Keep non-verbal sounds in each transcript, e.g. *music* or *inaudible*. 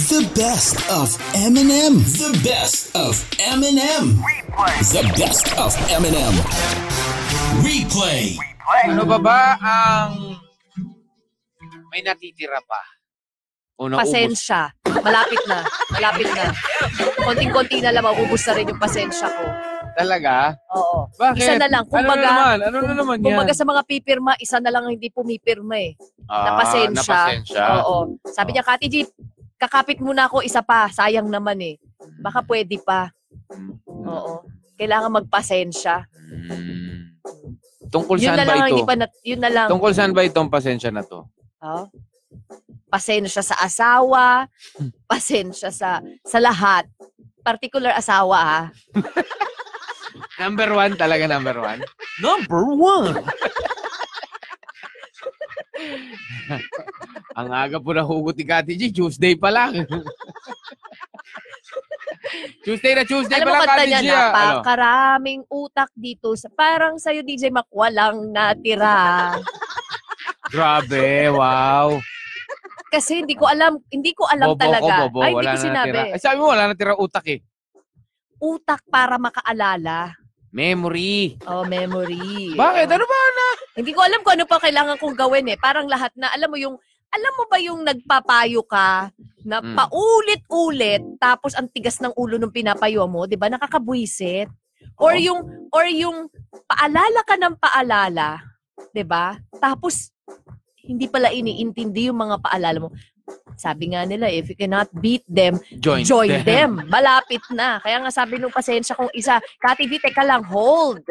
of Eminem. The best of Eminem. Replay. The best of Eminem. Replay. Replay. Ano ba ba ang may natitira pa? O naubos? Pasensya. Malapit na. Malapit na. Konting-konti na lang, maubos na rin yung pasensya ko. Talaga? Oo. Bakit? Isa na lang. ano na Kumbaga, naman? Ano na naman yan? Kumbaga sa mga pipirma, isa na lang ang hindi pumipirma eh. Ah, na pasensya. napasensya. Oo. Sabi niya, Kati G, kakapit muna ako isa pa. Sayang naman eh. Baka pwede pa. Oo. Kailangan magpasensya. Mm. Tungkol Yun saan na ba lang, ang ito? hindi pa yun na lang. Tungkol saan ba itong pasensya na to? Oh. Pasensya sa asawa, pasensya sa sa lahat. Particular asawa ha. *laughs* Number one talaga, number one. Number one. *laughs* Ang aga po na hugot ni Kati G, Tuesday pa lang. *laughs* Tuesday na Tuesday Alam pa mo lang, Kati G. na, ah. Ano? pakaraming utak dito. Sa, parang sa'yo, DJ Mac, walang natira. Grabe, wow. Kasi hindi ko alam, hindi ko alam bobo talaga. ko, bobo. Ay, hindi wala ko na sinabi. natira. Ay, sabi mo, wala natira utak eh. Utak para makaalala. Memory. Oh, memory. Bakit? Oh. Ano ba na? Hindi ko alam kung ano pa kailangan kong gawin eh. Parang lahat na, alam mo yung, alam mo ba yung nagpapayo ka na Mm. paulit-ulit tapos ang tigas ng ulo nung pinapayo mo, 'di ba? Nakakabwisit. Or Oo. yung or yung paalala ka ng paalala, 'di ba? Tapos hindi pala iniintindi yung mga paalala mo. Sabi nga nila, if you cannot beat them, Join, join them. Malapit na. Kaya nga sabi nung pasensya kong isa, Kati di, teka lang, hold.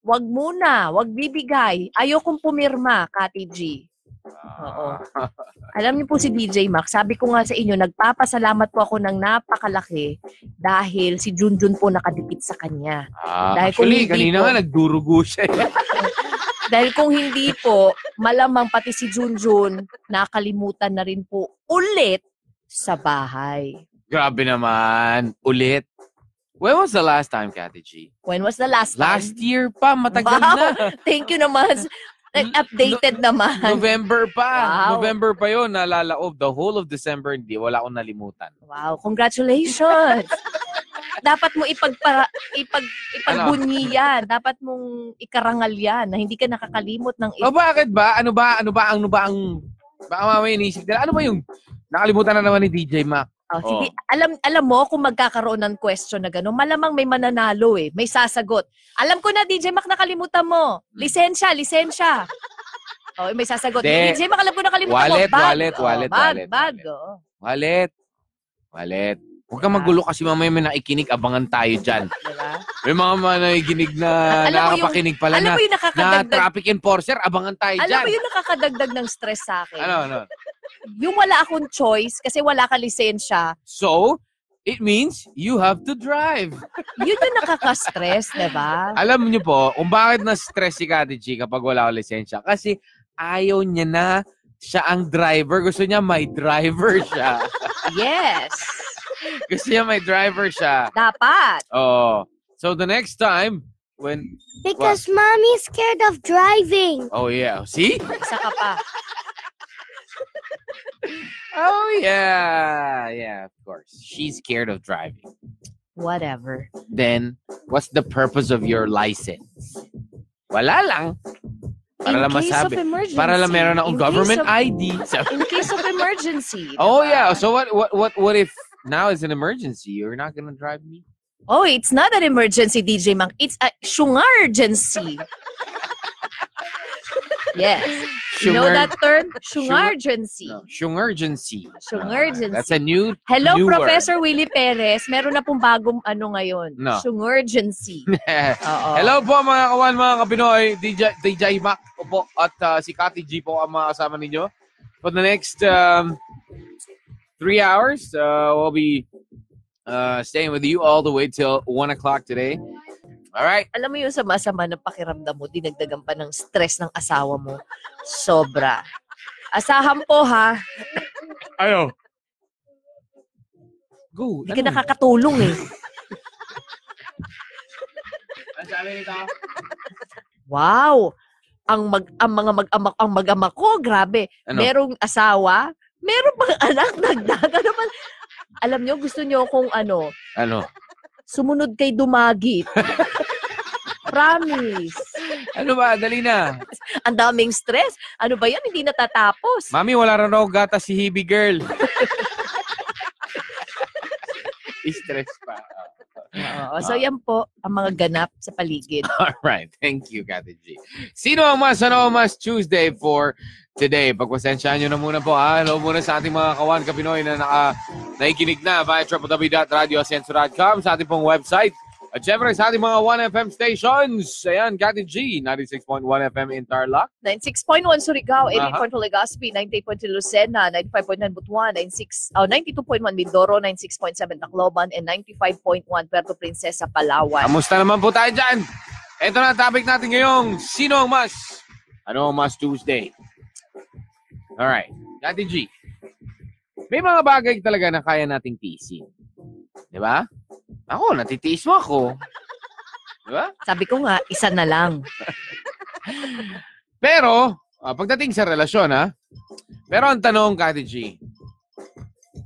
Wag muna, wag bibigay. Ayokong pumirma, Kati G. Oo. *laughs* Alam niyo po si DJ Max, sabi ko nga sa inyo, nagpapasalamat po ako ng napakalaki dahil si Junjun po nakadikit sa kanya. Ah, Dahil kung actually, hindi kanina po- nga nagdurugo siya. eh. *laughs* Dahil kung hindi po, malamang pati si Junjun nakalimutan na rin po ulit sa bahay. Grabe naman. Ulit. When was the last time, Kati G? When was the last time? Last year pa. Matagal Wow. na. *laughs* Thank you naman. Updated naman. November pa. Wow. November pa yun. Naalala ko, the whole of December, hindi. Wala akong nalimutan. Wow, congratulations. *laughs* Dapat mo ipagpara, ipag, ipagbunyi yan. Dapat mong ikarangal yan na hindi ka nakakalimot ng O bakit ba? Ano ba? Ano ba? Ano ba ang... Baka mamaya inisip nila. Ano ba yung... Nakalimutan na naman ni DJ Mac. Oh, sige, alam alam mo kung magkakaroon ng question na gano'n, malamang may mananalo eh, may sasagot. Alam ko na DJ Mac nakalimutan mo. Lisensya, lisensya. Oh, may sasagot. Di. DJ Mac alam ko nakalimutan Wallet, mo. Bag. wallet, Oh, wallet, bag, wallet, Bag, wallet. oh. Wallet. Wallet. Huwag kang magulo kasi mamaya may nakikinig. Abangan tayo dyan. *laughs* Diba? May mga mga nakikinig na Alam nakakapakinig pala Alam na, mo yung na traffic enforcer. Abangan tayo alam dyan. mo yung nakakadagdag ng stress sa akin. Ano, ano? Yung wala akong choice kasi wala ka lisensya, So, it means you have to drive. yun yung nakaka-stress, di ba? Alam niyo po, kung bakit na-stress si Kati G kapag wala akong lisensya. Kasi ayaw niya na siya ang driver. Gusto niya may driver siya. Yes. *laughs* Gusto niya may driver siya. Dapat. Oh. So the next time, when... Because mommy's scared of driving. Oh yeah. See? Isa ka pa. Oh yeah. Yeah, of course. She's scared of driving. Whatever. Then, what's the purpose of your license? Wala lang. Para In case masabi. of emergency. Para lang meron akong government of- ID. Sabi- *laughs* In case of emergency. *laughs* Oh yeah. So what what what what if now it's an emergency? You're not gonna drive me? Oh, it's not an emergency, DJ Mang. It's a shungargency. *laughs* yes. You know that term? *laughs* Shungargency. No, shungergency. Shungergency. That's a new Hello, new Professor Willie Perez. Meron na pong bagong ano ngayon. No. Shungargency. word. *laughs* Hello po mga kawan, mga kapinoy. DJ, DJ Mac po po at uh, si Kati G po ang mga kasama ninyo. For the next um, three hours. Uh, we'll be uh, staying with you all the way till 1 o'clock today. All right. Alam mo yung sama-sama ng pakiramdam mo, dinagdagan pa ng stress ng asawa mo. Sobra. Asahan po ha, Ayo. Go. hindi ka nakakatulong eh. Ano sabi nito? Wow! Ang mag ang mga mag-ama ang mag-ama ko, grabe. Ano? Merong asawa, meron pang anak *laughs* nagdaga naman. Alam nyo, gusto nyo kung ano, Ano? Sumunod kay Dumagit. *laughs* Promise. Ano ba? Dali na. *laughs* Ang daming stress. Ano ba yan? Hindi natatapos. Mami, wala rin ako gata si Hebe girl. *laughs* Stress pa. Oo. So yan po ang mga ganap sa paligid. All right. Thank you, Kati G. Sino ang mas, ano mas Tuesday for today? Pagpasensyahan nyo na muna po. Ha? Hello muna sa ating mga kawan kapinoy na naka, naikinig na via www.radiosenso.com sa ating pong website. At syempre sa ating mga 1FM stations. Ayan, Kati G, 96.1 FM in Tarlac. 96.1 Surigao, Aha. 88.2 Legazpi, 98.2 Lucena, 95.9 Butuan, 96, oh, 92.1 Mindoro, 96.7 Tacloban, and 95.1 Puerto Princesa, Palawan. Kamusta naman po tayo dyan? Ito na ang topic natin ngayong Sino ang mas? Ano ang mas Tuesday? Alright. Kati G, may mga bagay talaga na kaya nating tiisin. Di ba? Ako, natitiis mo ako. Di ba? Sabi ko nga, isa na lang. *laughs* Pero, ah, pagdating sa relasyon, ha? Pero ang tanong, Kati G,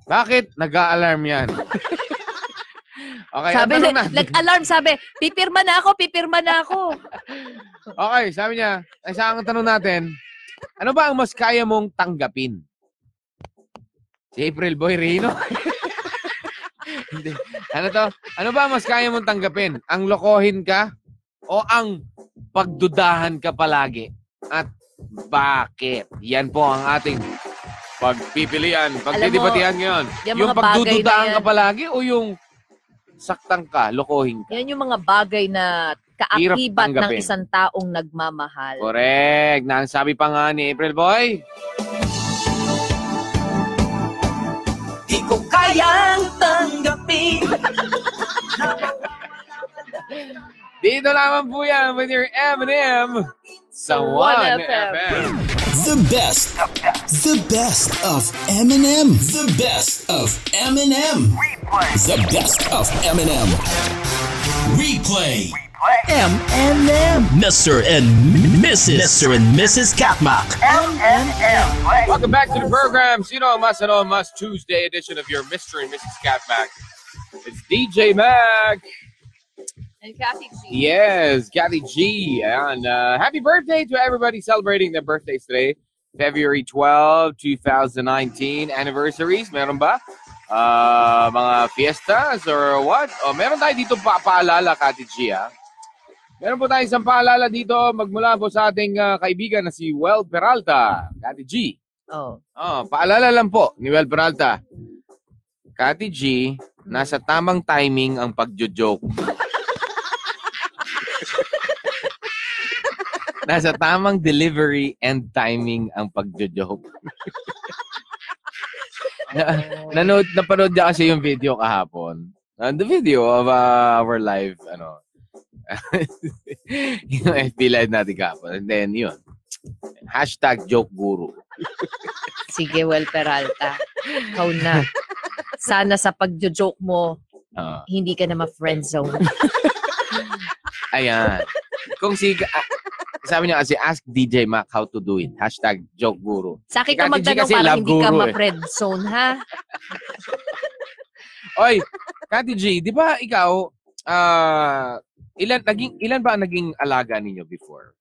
bakit nag-a-alarm yan? *laughs* okay, ang sabi, tanong natin. nag-alarm, sabi, pipirma na ako, pipirma na ako. *laughs* Okay, sabi niya, ay sa ang tanong natin, ano ba ang mas kaya mong tanggapin? Si April Boy Rino? *laughs* Ano to? Ano ba ang mas kaya mong tanggapin? Ang lokohin ka o ang pagdudahan ka palagi? At bakit? Yan po ang ating pagpipilian, pagdidibatihan ngayon. yung Yung pagdududahan ka palagi o yung saktang ka, lokohin ka? Yan yung mga bagay na kaakibat ng isang taong nagmamahal. Correct. Na ang sabi pa nga ni April Boy, Di ko kayang tanggapin. *laughs* dito lamang po yan with your M&M sa 1 FM. The best. The best of Eminem. The best of Eminem. The best of Eminem. Replay. M&M. Mr. and Mrs. Mr. and Mrs. Katmak. M&M. Welcome back to the program. Sino ang Mas Ano ang Mas Tuesday edition of your Mr. and Mrs. Catback. It's DJ Mac. And Kathy G. Yes, Kathy G. And uh, happy birthday to everybody celebrating their birthdays today. February 12, 2019 anniversaries. Meron ba? Uh, mga fiestas or what? Oh, meron tayo dito pa paalala, Kathy G. Ha? Meron po tayo isang paalala dito magmula po sa ating uh, kaibigan na si Well Peralta. Kathy G. Oh. Oh, paalala lang po ni Well Peralta. Kati G, nasa tamang timing ang pagjo-joke. *laughs* nasa tamang delivery and timing ang pagjo-joke. *laughs* Na- Nanood, napanood niya kasi yung video kahapon. Uh, the video of uh, our live, ano, *laughs* yung FB live natin kahapon. And then, yun. Hashtag joke guru. *laughs* Sige, well, Peralta. Ikaw na. Sana sa pagjo-joke mo, Ah. hindi ka na ma-friend zone. *laughs* Ayan. Kung si... ah, sabi niya kasi, ask DJ Mac how to do it. Hashtag joke guru. Sa akin ka magtanong kasi para hindi ka guru eh. ma-friend zone, ha? *laughs* Oy, Kati G, di ba ikaw, ah, ilan, naging, ilan ba ang naging alaga ninyo before?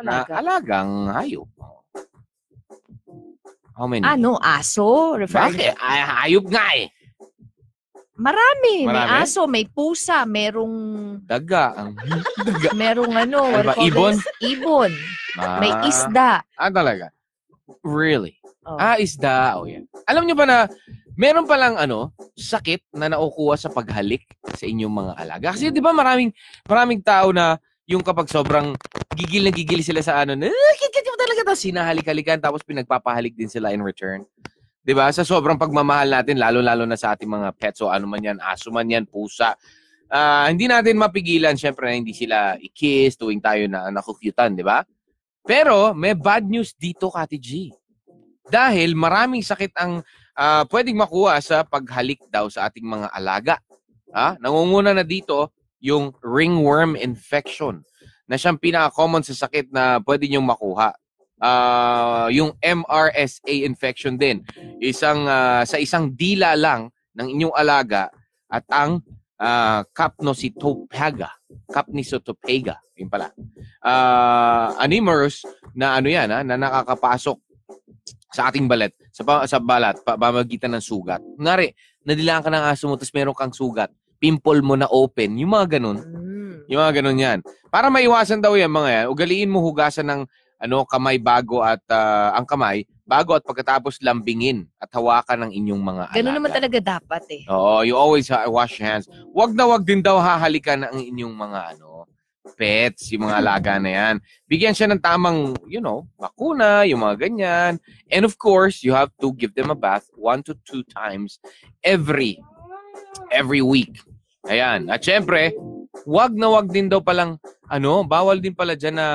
Na, Alaga. alagang hayop. How many? Ano, aso? Referring Bakit? Ay, hayop nga eh. Marami. May Marami? aso, may pusa, merong, Daga. Ang *laughs* daga. merong ano, Ano ba, ibon? Ibon. May Ah, isda. Ah, talaga? Really? Oh. Ah, isda. Oh, yan. Alam nyo ba na meron palang ano, sakit na nakukuha sa paghalik sa inyong mga alaga? Kasi di ba maraming, maraming tao na yung kapag sobrang gigil na gigil sila sa ano, na, "Ah, kikit mo talaga to, sinahalik-halikan, tapos pinagpapahalik din sila in return. 'Di ba? Sa sobrang pagmamahal natin, lalo-lalo na sa ating mga pets o ano man yan, aso man yan, pusa. Ah, hindi natin mapigilan, syempre, na hindi sila i-kiss tuwing tayo na nakukyutan, di ba? Pero may bad news dito, Kati G. Dahil maraming sakit ang ah, pwedeng makuha sa paghalik daw sa ating mga alaga. Ah, nangunguna na dito yung ringworm infection na siyang pinaka-common sa sakit na pwede niyong makuha. Ah, yung MRSA infection din. Isang ah, sa isang dila lang ng inyong alaga at ang uh, Capnocytophaga. Capnocytophaga. Yun pala. Uh, animers na ano yan, ha, na nakakapasok sa ating balat, sa, pa- sa balat, pamamagitan ng sugat. Ngari, nadilaan ka ng aso mo, tapos meron kang sugat. Pimple mo na open. Yung mga ganun. Mm. Yung mga ganun yan. Para maiwasan daw yan mga yan, ugaliin mo hugasan ng ano kamay bago at ah, ang kamay bago at pagkatapos lambingin at hawakan ng inyong mga alaga. Ganun naman talaga dapat eh. Oo, you always wash your hands. Wag na wag din daw hahalikan ang inyong mga ano, pets, yung mga alaga na yan. Bigyan siya ng tamang, you know, bakuna, yung mga ganyan. And of course, you have to give them a bath one to two times every every week. Ayan. At syempre, wag na wag din daw palang, ano, bawal din pala dyan na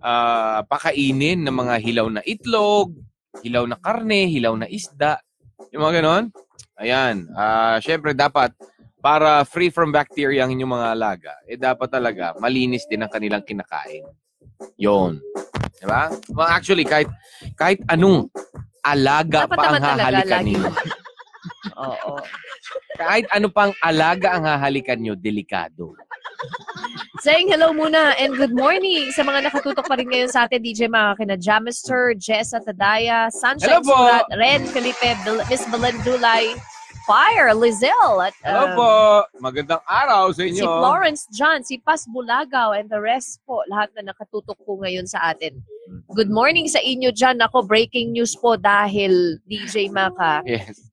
ah, pakainin ng mga hilaw na itlog, hilaw na karne, hilaw na isda. Yung mga ganon. Ayan. Ah, syempre, dapat para free from bacteria ang inyong mga alaga, eh dapat talaga malinis din ang kanilang kinakain. Yon. Di ba? Well, actually, kahit, kahit anong alaga Dapat pa ang hahalikan ninyo. *laughs* Oo. Kahit ano pang alaga ang hahalikan nyo, delikado. Saying hello muna and good morning sa mga nakatutok pa rin ngayon sa atin, DJ mga kina Jamister, Jessa Tadaya, Sunshine. Surat, Red Felipe, Bel- Miss Belen Dulay, Fire, Lizelle, at Hello um, po. Magandang araw sa si inyo. Florence John, si Paz Bulagaw, and the rest po, lahat na nakatutok po ngayon sa atin. Good morning sa inyo dyan. Ako, breaking news po dahil DJ Maka, Yes.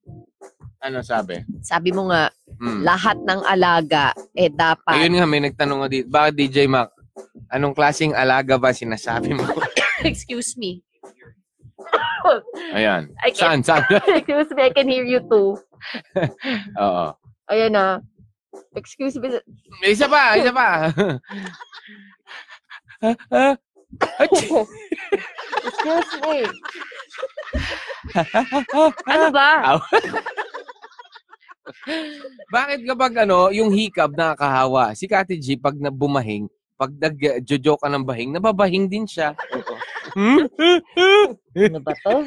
Ano sabi? sabi mo nga, Hmm. lahat ng alaga, eh dapat. Ayun nga, may nagtanong nga dito. Bakit DJ Mac? Anong klaseng alaga ba sinasabi mo? *laughs* Excuse me. Ayan. *laughs* I Saan? Saan? *laughs* Excuse me, I can hear you too. Oo. Ayan na. Excuse me. Isa pa, isa pa. Excuse me. ano ba? Bakit kapag ano, yung hikab nakakahawa? Si Kati G, pag bumahing, pag nag-jojo ka ng bahing, nababahing din siya. Hmm? Ano ba to?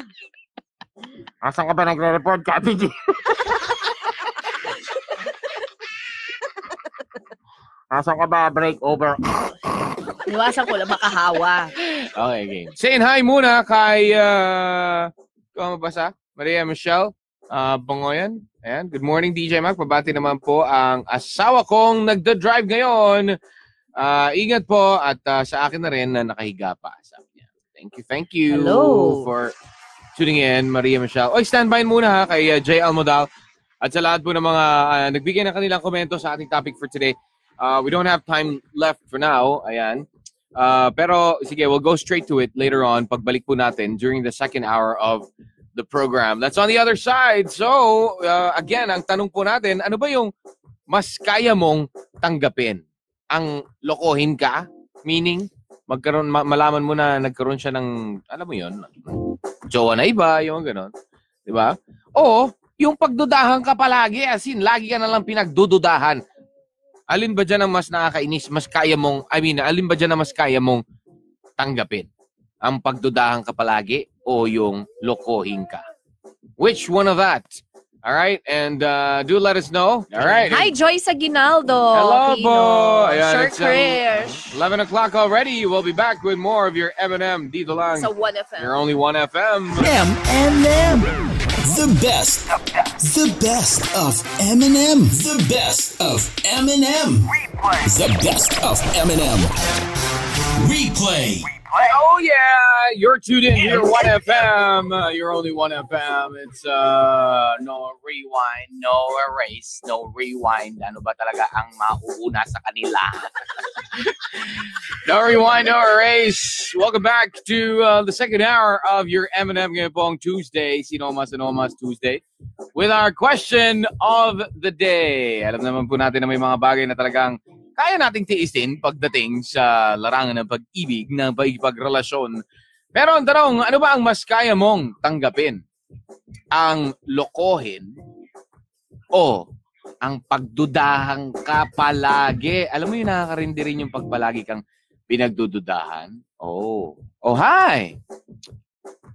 Asan ka ba nagre-report, Kati G? Asan ka ba? Break over. Iwasan ko lang makahawa. Okay, game. Saying hi muna kay, uh, kung mabasa, Maria Michelle uh, Bangoyan. Ayan. Good morning, DJ Mac. Pabati naman po ang asawa kong nagda-drive ngayon. Uh, ingat po at uh, sa akin na rin na nakahiga pa. Sabi niya. Thank you, thank you Hello. for tuning in, Maria Michelle. Oy, standby muna ha kay uh, Jay Almodal at sa lahat po ng mga uh, nagbigay ng kanilang komento sa ating topic for today. Uh, we don't have time left for now. Ayan. Uh, pero sige, we'll go straight to it later on pagbalik po natin during the second hour of the program. That's on the other side. So, uh, again, ang tanong po natin, ano ba yung mas kaya mong tanggapin? Ang lokohin ka? Meaning, magkaroon, ma- malaman mo na nagkaroon siya ng, alam mo yon jowa na iba, yung ganon. Di ba? O, yung pagdudahan ka palagi, as in, lagi ka na lang pinagdududahan. Alin ba dyan ang mas nakakainis, mas kaya mong, I mean, alin ba dyan ang mas kaya mong tanggapin? Ang pagdudahan ka palagi o yung lokohin ka? Which one of that? All right, and uh, do let us know. All right. Hi, Joyce Aguinaldo. Hello Kino. po. Ayan, Short it's, um, Krish. 11 o'clock already. We'll be back with more of your M&M dito lang. Sa 1FM. You're only 1FM. M&M. The best. The best of M&M. The best of M&M. The best of M&M. Replay. Oh yeah, you're tuned in here, One FM. Uh, you're only One FM. It's uh no rewind, no erase, no rewind. Ano ba talaga ang mauuna sa kanila? no rewind, no erase. Welcome back to uh, the second hour of your M&M ngayon pong Tuesday, Sinomas and Omas Tuesday, with our question of the day. Alam naman po natin na may mga bagay na talagang kaya nating tiisin pagdating sa larangan ng pag-ibig, ng pagpagrelasyon. Pero ang tanong, ano ba ang mas kaya mong tanggapin? Ang lokohin o ang pagdudahan ka palagi? Alam mo yung nakakarindi rin yung pagpalagi kang pinagdududahan? Oh. Oh, hi!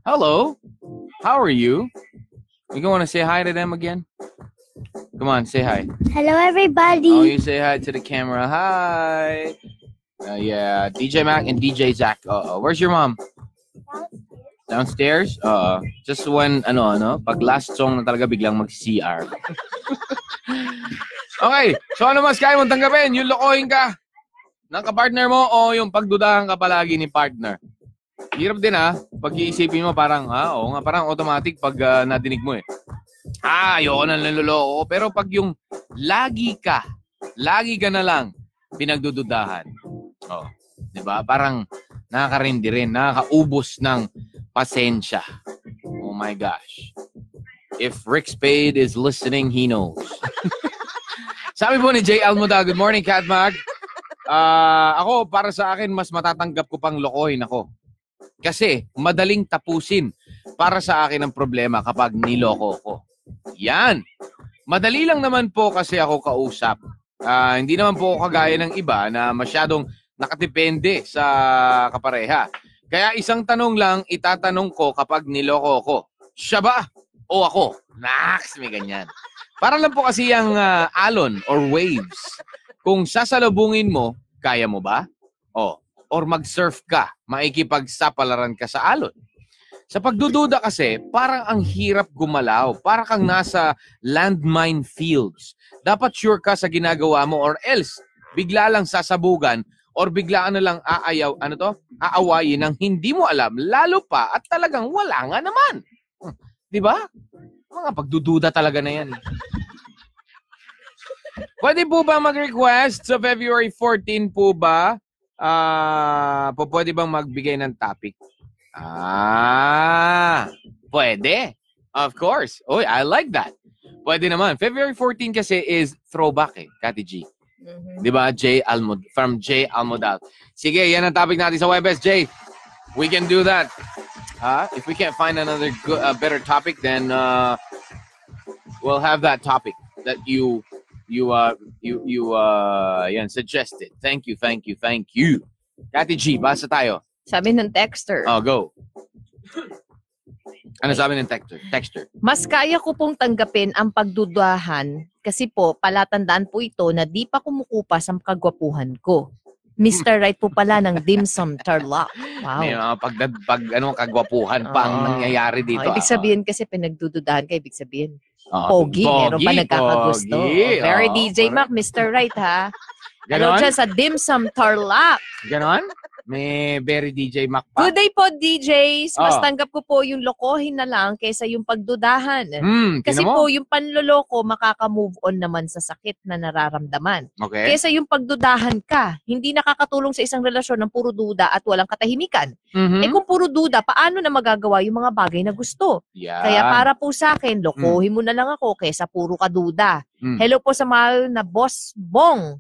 Hello! How are you? You to say hi to them again? Come on, say hi. Hello, Oh, everybody. you say hi to the camera. Hi. Uh, yeah, DJ Mac and DJ Zach. Uh, where's your mom? Downstairs? Uh, just when, ano, ano, pag last song na talaga biglang mag-CR. *laughs* okay, so ano mas kaya mong tanggapin? Yung lokohin ka ng kapartner mo o yung pagdudahan ka palagi ni partner? Hirap din ha. Pag iisipin mo parang, ah, oo nga, parang automatic pag ah, nadinig mo eh. Ah, ayoko na naloloko. Pero pag yung lagi ka, lagi ka na lang pinagdududahan. Oh, 'di ba? Parang nakakarindi rin, nakakaubos ng pasensya. Oh my gosh. If Rick Spade is listening, he knows. *laughs* Sabi po ni Jay Almoda, good morning, Catmag. Ah, ako, para sa akin, mas matatanggap ko pang lokohin ako. Kasi, madaling tapusin para sa akin ang problema kapag niloko ko. Yan. Madali lang naman po kasi ako kausap. Ah, hindi naman po ako kagaya ng iba na masyadong nakatipende sa kapareha. Kaya isang tanong lang itatanong ko kapag niloko ko. Siya ba o ako? Nax, may ganyan. Para lang po kasi yung ah, alon or waves. Kung sasalubungin mo, kaya mo ba? O, or mag-surf ka, maikipagsapalaran ka sa alon. Sa pagdududa kasi, parang ang hirap gumalaw. Para kang nasa landmine fields. Dapat sure ka sa ginagawa mo or else bigla lang sasabugan or bigla na lang aayaw, ano to? Aawayin ng hindi mo alam, lalo pa at talagang wala nga naman. Hmm, Di ba? Mga pagdududa talaga na yan. Pwede po ba mag-request sa February 14 po ba? Ah, po pwede bang magbigay ng topic? Ah, pwede. Of course. Oy, I like that. Pwede naman. February 14 kasi is throwback eh, Kati G. Mhm. Di ba? J. Almod from J. Almodal. Sige, yan ang topic natin sa Webes, J. We can do that. Uh, if we can't find another good, uh, better topic, then uh, we'll have that topic that you you uh you you uh yan suggested. Thank you, thank you, thank you. Kati G, basa tayo. Sabi ng texter, Oh, go. *clears throat* Ano sabi ng texter? Texter. mas kaya ko pong tanggapin ang pagdudahan kasi po palatandaan po ito na di pa kumukupas ang kagwapuhan ko. Mr. *laughs* Right po pala ng Dim Sum Tarlac. Wow. May mga pag, pag ano, kagwapuhan pa ang Oo. nangyayari Oh, dito. ibig ah. sabihin kasi pinagdududahan ka, ibig sabihin. Oo. Pogi, meron pa nagkakagusto. pogi. Oh, very Oo, DJ. Mac, Mr. Right ha. *laughs* Ganon? dyan sa Dim Sum Tarlac. Ganon? May very DJ Mac pa. Good day po, DJs. Mas Oh. tanggap ko po yung lokohin na lang kaysa yung pagdudahan. Hmm, Kasi tingnan mo. po, yung panloloko, makaka-move on naman sa sakit na nararamdaman. Okay. Kesa yung pagdudahan ka, hindi nakakatulong sa isang relasyon ng puro duda at walang katahimikan. Mhm. Eh kung puro duda, paano na magagawa yung mga bagay na gusto? Yan. Kaya para po sa akin, lokohin mo na lang ako kesa puro ka duda. Mm. Hello po sa mahal na boss Bong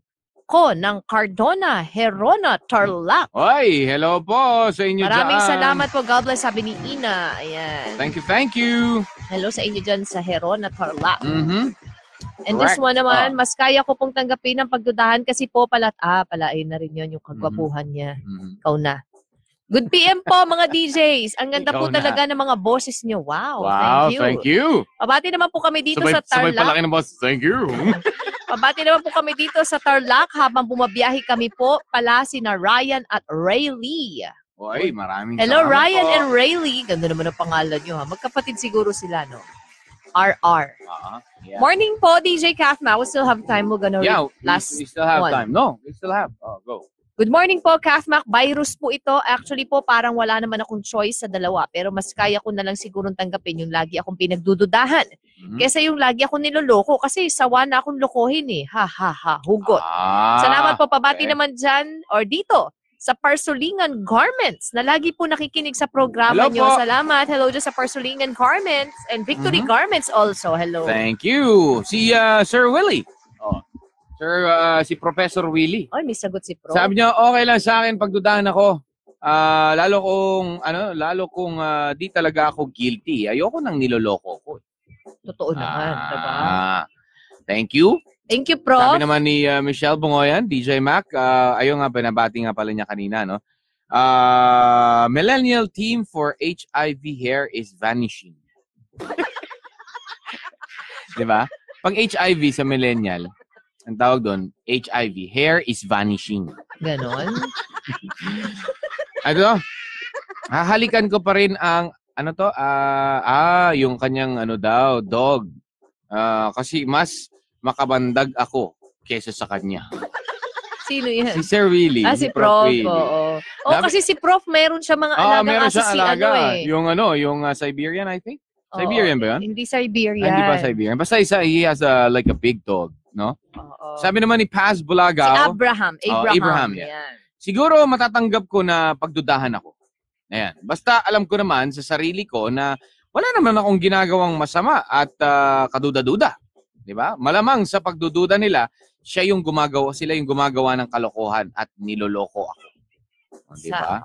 ko ng Cardona, Herona, Tarlac. Oy, hello po sa inyo Maraming dyan. salamat po. God bless, sabi ni Ina. Ayan. Thank you, thank you. Hello sa inyo dyan sa Herona, Tarlac. Mhm. And this Correct. one naman, Oh. mas kaya ko pong tanggapin ang pagdudahan kasi po pala, ah, palain na rin yun yung kagwapuhan niya. Mhm. Ikaw na. Good PM po mga DJs. Ang ganda po Ikaw na. talaga ng mga boses niyo. Wow, Wow, thank you. thank you. Pabati naman po kami dito sabay, sa sabay Tarlac. palaki ng boss. Thank you. *laughs* Pabati naman po kami dito sa Tarlac habang bumabiyahe kami po pala si na Ryan at Rayleigh. Oy, maraming Hello Ryan po. and Rayleigh. Ganda naman ang pangalan nyo ha. Magkapatid siguro sila no. RR. Ah, yeah. Morning po, DJ Kathma. We still have time. We're gonna Yeah, we, last we still have one. time. No, we still have. Oh, go. Good morning po, Kathmak. Virus po ito. Actually po, parang wala naman akong choice sa dalawa. Pero mas kaya ko na lang sigurong tanggapin yung lagi akong pinagdududahan. Mhm. Kesa yung lagi akong niloloko. Kasi sawa na akong lokohin eh. Ha, ha, ha. Hugot. Ah, Salamat po pabati okay. naman dyan or dito sa Parsulingan Garments na lagi po nakikinig sa programa Hello nyo. po. Salamat. Hello dyan sa Parsulingan Garments and Victory Mhm. Garments also. Hello. Thank you. Si ah, Sir Willie. Sir, ah, si Professor Willie. Ay, may sagot si Pro. Sabi niya, okay lang sa akin pagdudahan ako. Ah, lalo kung ano, lalo kung ah, di talaga ako guilty. Ayoko nang niloloko ko. Totoo naman, diba? Ah, Thank you. Thank you, Prof. Sabi naman ni ah, Michelle Bungoyan, DJ Mac, uh, ayun nga, binabati nga pala niya kanina, no? Ah, millennial team for HIV hair is vanishing. *laughs* Di ba? Pag HIV sa millennial, ang tawag doon, HIV, hair is vanishing. Ganon. Ano? Hahalikan ko pa rin ang, ano to? Ah, ah, yung kanyang, ano daw, dog. Ah, kasi mas makabandag ako kesa sa kanya. Sino yan? Si Sir Willie. Ah, si Prof. Willie. Oo. Oh, Dabi- kasi si Prof, meron siya mga Ah, alagang meron aso siya si alaga. ano eh. Yung ano, yung ah, Siberian, I think. Oo. Siberian ba yun? Hindi Siberian. Ah, hindi ba Siberian? Basta isa, he has a, like a big dog, no? Oo. Sabi naman ni Paz si Bulagaw, Abraham. Oh, Abraham. Abraham, yeah. Yan. siguro matatanggap ko na pagdudahan ako. Ayan. Basta alam ko naman sa sarili ko na wala naman akong ginagawang masama at ah, kaduda-duda. 'Di ba? Malamang sa pagdududa nila, siya yung gumagawa, sila yung gumagawa ng kalokohan at niloloko ako. 'Di ba?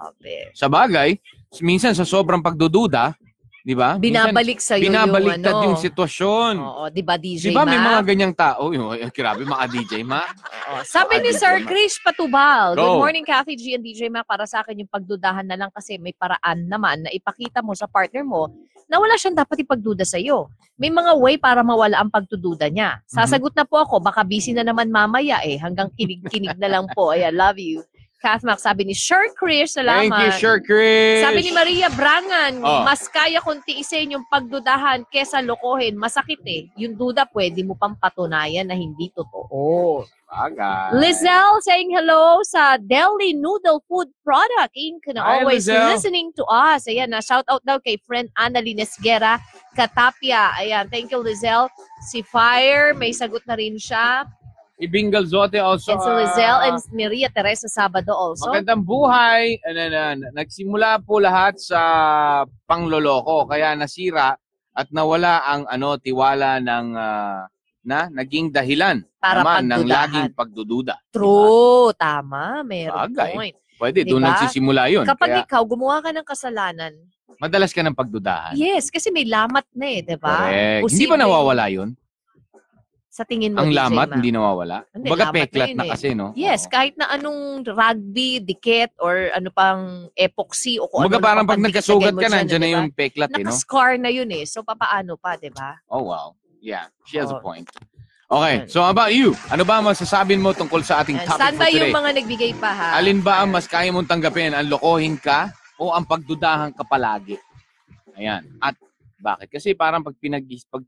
Sa bagay, minsan sa sobrang pagdududa, 'di ba? Binabalik sa'yo binabaliktad yung ano. yung sitwasyon. Oo, di ba DJ 'Di ba may mga ganyang tao? Yung, grabe mga DJ ma. *laughs* Oo. Sabi ni Sir Mac. Krish Patubal, Go. Good morning Kathy G and DJ Mac. Para sa akin yung pagdudahan na lang kasi may paraan naman na ipakita mo sa partner mo na wala siyang dapat ipagduda sa iyo. May mga way para mawala ang pagdududa niya. Mhm. Sasagot na po ako, baka busy na naman mamaya eh. Hanggang kinig-kinig na lang po. Ayan, love you. Kath Mac, sabi ni Sir Krish, salamat. Thank you, Sir Chris. Sabi ni Maria Brangan, Oh. mas kaya kong tiisin yung pagdudahan kesa lokohin. Masakit eh. Yung duda pwede mo pang patunayan na hindi totoo. Bagay. Lizelle saying hello sa Deli Noodle Food Product Inc. na Hi, always Lizelle. listening to us. Ayan, na shout out daw kay friend Annalyn Esguera Katapia. Ayan, thank you Lizelle. Si Fire, may sagot na rin siya. Ibing Galzote also. And si Lizelle ah, and Maria Teresa Sabado also. Magandang buhay. And then, ah, nagsimula po lahat sa pangloloko. Kaya nasira at nawala ang ano tiwala ng ah, na naging dahilan Para naman ng pagdudahan. laging pagdududa. True, tama. Meron Bagay. point. Pwede, doon Diba? nagsisimula yun. Kapag Kaya ikaw gumawa ka ng kasalanan, madalas ka ng pagdudahan. yes, kasi may lamat na eh, di ba? Correct. Hindi ba nawawala yun? Sa tingin mo, Ang DJ lamat, Mac? hindi nawawala? Hindi, Baga na peklat yun na eh. kasi, no? Yes, Oo. kahit na anong rugby, dikit, or ano pang epoxy, o kung Baga ano parang pag nagkasugat ka, nandiyan na di ba? yung peklat, eh, no? Naka-scar na yun eh. So, papaano pa, di ba? Oh, wow. Yeah, she has a Oh. point. Okay, so how about you? Ano ba ang masasabi mo tungkol sa ating topic Saan for today? yung mga nagbigay pa, ha? Alin ba ang mas kaya mong tanggapin? Ang lokohin ka o ang pagdudahan ka palagi? Ayan. At bakit? Kasi parang pag pinag pag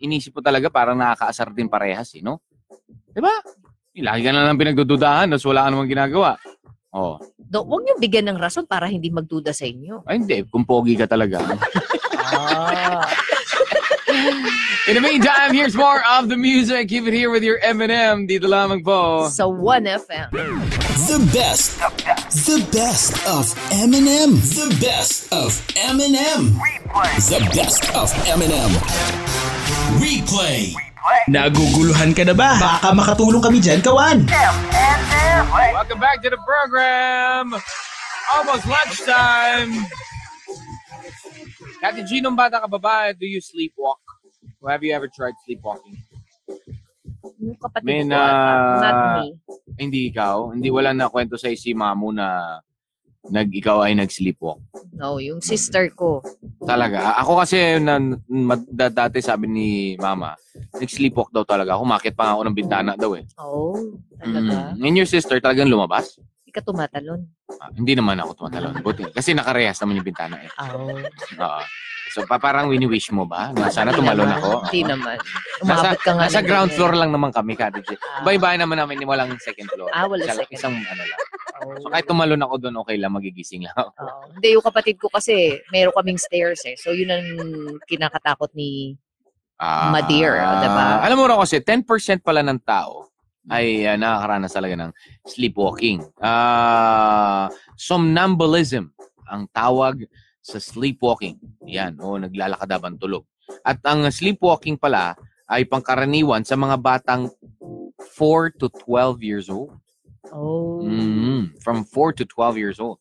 inisip mo talaga, parang nakakaasar din parehas, eh, no? Di ba? Eh, Lagi ka na lang pinagdududahan, tapos wala ka namang ginagawa. Oh. Do, huwag niyo bigyan ng rason para hindi magduda sa inyo. Ay, hindi. Kung pogi ka talaga. *laughs* Ah. In the meantime, here's more of the music. Keep it here with your M&M. Dito lamang po. Sa 1FM. The best. The best of Eminem. The best of Eminem. The best of Eminem. Replay. Naguguluhan ka na ba? Baka makatulong kami dyan, kawan. Welcome back to the program. Almost lunchtime. Kati G, nung bata ka babae, do you sleepwalk? Or have you ever tried sleepwalking? Yung kapatid May ko, na- not me. Hindi ikaw. Hindi wala na kwento sa si Mamu na nag ikaw ay nag-sleepwalk. No, yung sister ko. Talaga. Ako kasi na, mad- da- dati sabi ni Mama, nag-sleepwalk daw talaga. Humakit pa nga ako ng bintana daw eh. Oh, talaga. Mm. And your sister talagang lumabas? Hindi ka tumatalon. Ah, hindi naman ako tumatalon. Buti. Kasi nakarehas naman yung bintana eh. Oh. Oo. So pa parang wini-wish mo ba? Na sana tumalon ako. Hindi naman. Nasa, Umabot ka nga nasa ng ground ganyan. floor lang naman kami, Kati. Ah. Bye-bye naman namin walang second floor. Ah, wala Isa- second. Isang ano lang. Oo. So kahit tumalon ako doon, okay lang, magigising lang ako. Oo. Hindi, yung kapatid ko kasi, meron kaming stairs eh. So, yun ang kinakatakot ni... Ah, Madeir, ah, diba? Alam mo raw kasi, 10% pala ng tao ay ah, nakakaranas talaga ng sleepwalking. Ah, somnambulism ang tawag sa sleepwalking. Yan, o naglalakad habang tulog. At ang sleepwalking pala ay pangkaraniwan sa mga batang 4 to 12 years old. Oh. Mm, from 4 to 12 years old.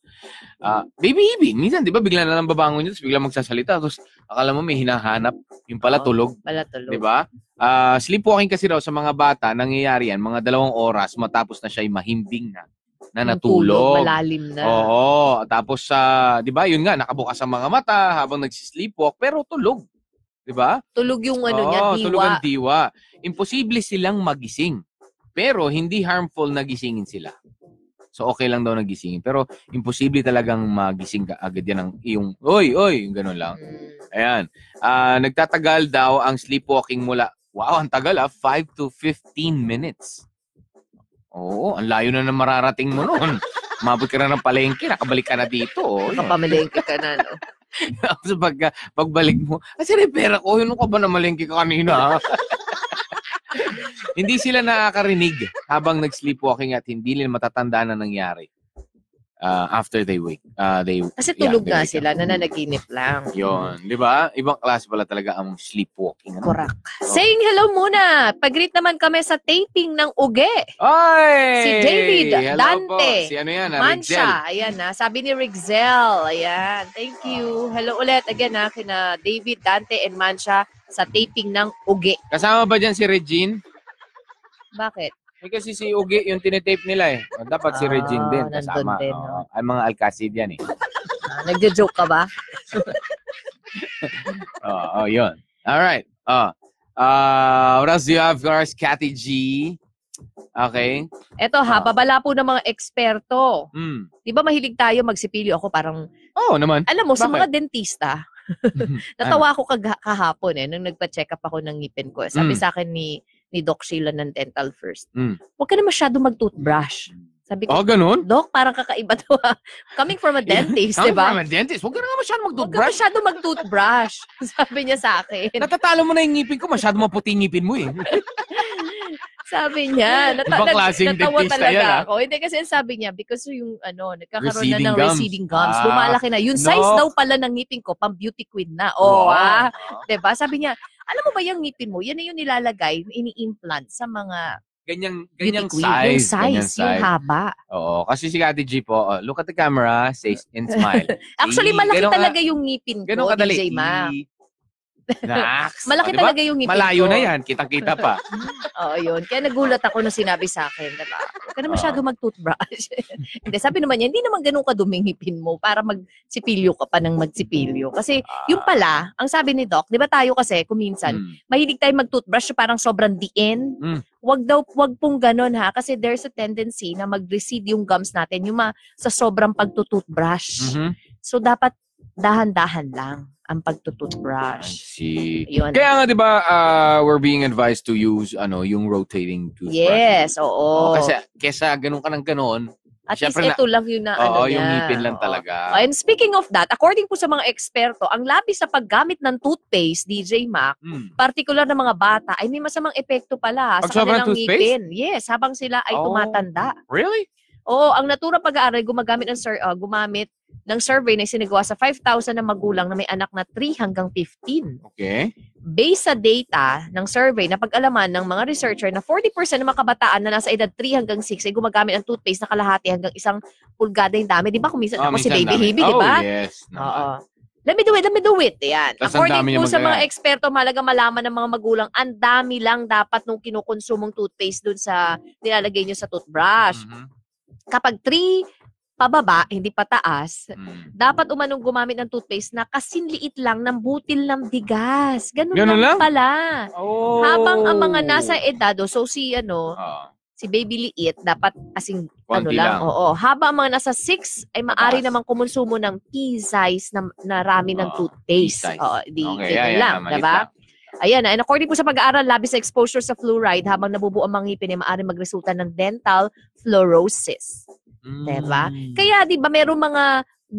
Ah, baby Ibi, minsan 'di ba bigla na lang babangon yun, tapos bigla magsasalita, tapos akala mo may hinahanap, yung pala Oo. tulog, Pala tulog. 'di ba? Ah, sleepwalking kasi raw sa mga bata, nangyayari yan mga dalawang oras matapos na siya ay mahimbing na na Yung tulog, natulog. malalim na. Oo, tapos sa 'di ba, yun nga nakabukas ang mga mata habang nagsi-sleepwalk pero tulog. 'Di ba? Tulog yung ano niya, Oo, diwa. tulog ang diwa. Imposible silang magising. Pero hindi harmful na gisingin sila. So okay lang daw nagisingin. Pero imposible talagang magising ka agad yan ng iyong, oy, oy, yung ganun lang. Mm. Ayan. Ah, nagtatagal daw ang sleepwalking mula, wow, ang tagal ah, 5 to 15 minutes. Oo, ang layo na na mararating mo noon. Mabot ka na ng palengke, nakabalik ka na dito. Oh, yun. Nakapamalengke ka na, no? *laughs* Tapos pagka, pagbalik mo, kasi may pera ko, yun ka ba na malengke ka kanina? *laughs* hindi sila nakakarinig habang nag-sleepwalking at hindi nila matatandaan na nangyari uh, after they wake. Uh, they, Kasi yeah, tulog they nga sila, up. nananaginip lang. Yun, di ba? Ibang klase pala talaga ang sleepwalking. Ano? Correct. Saying hello muna. Pag-greet naman kami sa taping ng Uge. Oy! Si David Hello Dante. Po. Si ano yan? ah, Rigzel. Mansha. Ayan na. Sabi ni Rixel. Ayan. Thank you. Hello ulit. Again na kina David, Dante, and Mansha sa taping ng Uge. Kasama ba dyan si Regine? Bakit? Eh, kasi si Ugi, yung tinetape nila eh. Dapat si Ah, Regine din nandun kasama. din, Oo. no? Ay, mga Alcacid yan eh. Ah, Nagjo-joke ka ba? *laughs* Oo, oh, yun. Alright. Oh. Uh, what else do you have, course? Cathy G. Okay. Eto ha, Ah. babala po ng mga eksperto. Mm. Di ba mahilig tayo magsipilyo? Ako parang, Oo naman. alam mo, sa Bakit? mga dentista, *laughs* natawa ako kag- kahapon eh, nung nagpa-check up ako ng ngipin ko. Sabi Mm. sa akin ni, ni Doc Sheila ng Dental First, Mm. huwag ka na masyado mag-toothbrush. Sabi ko, Oh, ganun? Doc, parang kakaiba to ha. Coming from a *laughs* dentist, di ba? Coming from a dentist. Huwag ka na masyado Huwag ka mag-toothbrush. masyado mag-toothbrush. *laughs* Sabi niya sa akin. Natatalo mo na yung ngipin ko. Masyado maputi yung ngipin mo eh. *laughs* Sabi niya. Ibang nag- klaseng natawa talaga yan, ah. ako. Hindi kasi sabi niya, because yung ano, nagkakaroon Receding na ng gums. receding gums. Ah. Lumalaki na. Yung No. size daw pala ng ngipin ko, pang beauty queen na. Oh, Wow. ah. 'Di ba? Sabi niya, alam mo ba yung ngipin mo, yan na yung nilalagay, ini-implant sa mga Ganyang, ganyang size. Yung size, Ganyang yung size. haba. Oo. Kasi si Cathy G po, oh, look at the camera, say and smile. *laughs* Actually, Eh, malaki ka- talaga yung ngipin ko, kadali. DJ Ma. Nax. *laughs* Malaki O, diba? talaga yung ngipin Malayo ko. na yan. Kitang-kita pa. *laughs* Oo, yun. Kaya nagulat ako nung sinabi sa akin, diba? Huwag ka na masyado mag-toothbrush. *laughs* hindi, sabi naman niya, hindi naman ganun kaduming ngipin mo para magsipilyo ka pa ng magsipilyo. Kasi yung pala, ang sabi ni Doc, di ba tayo kasi, kuminsan, Mm. mahilig tayo mag-toothbrush parang sobrang diin. Mm. Wag daw, wag pong ganun ha. Kasi there's a tendency na mag-recede yung gums natin, yung ma, sa sobrang pagtutoothbrush. Mhm. So dapat dahan-dahan lang ang I pagtutoothbrush. see. Yun. Kaya nga 'di ba uh, we're being advised to use ano yung rotating toothbrush. Yes, oo. Oo, kasi kesa ganun ka ng ganun. At syempre least na- ito lang yung na, ano Oo, yung niya. ngipin lang Oo. talaga. And speaking of that, according po sa mga eksperto, ang labis sa paggamit ng toothpaste, DJ Mac, Mm. particular na mga bata, ay may masamang epekto pala Pag sa kanilang toothpaste? ngipin. Yes, habang sila ay Oh. tumatanda. Really? Oo, ang naturang pag-aaral gumagamit ng sur- ah, gumamit ng survey na sinagawa sa 5,000 na magulang na may anak na 3 hanggang 15. Okay. Based sa data ng survey na pag-alaman ng mga researcher na 40% ng mga kabataan na nasa edad 3 hanggang 6 ay gumagamit ng toothpaste na kalahati hanggang isang pulgada yung dami. Di ba kung minsan Oh, ako si Baby. Hibi, di ba? Oh, yes. naman. Oo. Let me do it, let me do it. Yan. Tas According po sa mga eksperto, malaga malaman ng mga magulang, ang dami lang dapat nung kinukonsumong toothpaste dun sa nilalagay nyo sa toothbrush. Mhm. Kapag 3 pababa, hindi pataas, Mm. dapat umanong gumamit ng toothpaste na kasinliit lang ng butil ng bigas. Ganun, Ganun lang, lang? pala. Oh. Habang ang mga nasa edad, o so si ano, Oo. si baby liit, dapat kasing ano Konti lang. lang. Oo. Habang ang mga nasa 6 ay maaari Mataas. namang kumonsumo ng pea-size na, na rami ng Oo, toothpaste. Oo, di, Okay, yeah, yeah, lang, maliit diba? lang. Ayan, and according po sa pag-aaral, labis sa exposure sa fluoride habang nabubuo ang mga ngipin ay maaari magresulta ng dental fluorosis. Diba? Mm. Kaya 'di ba merong mga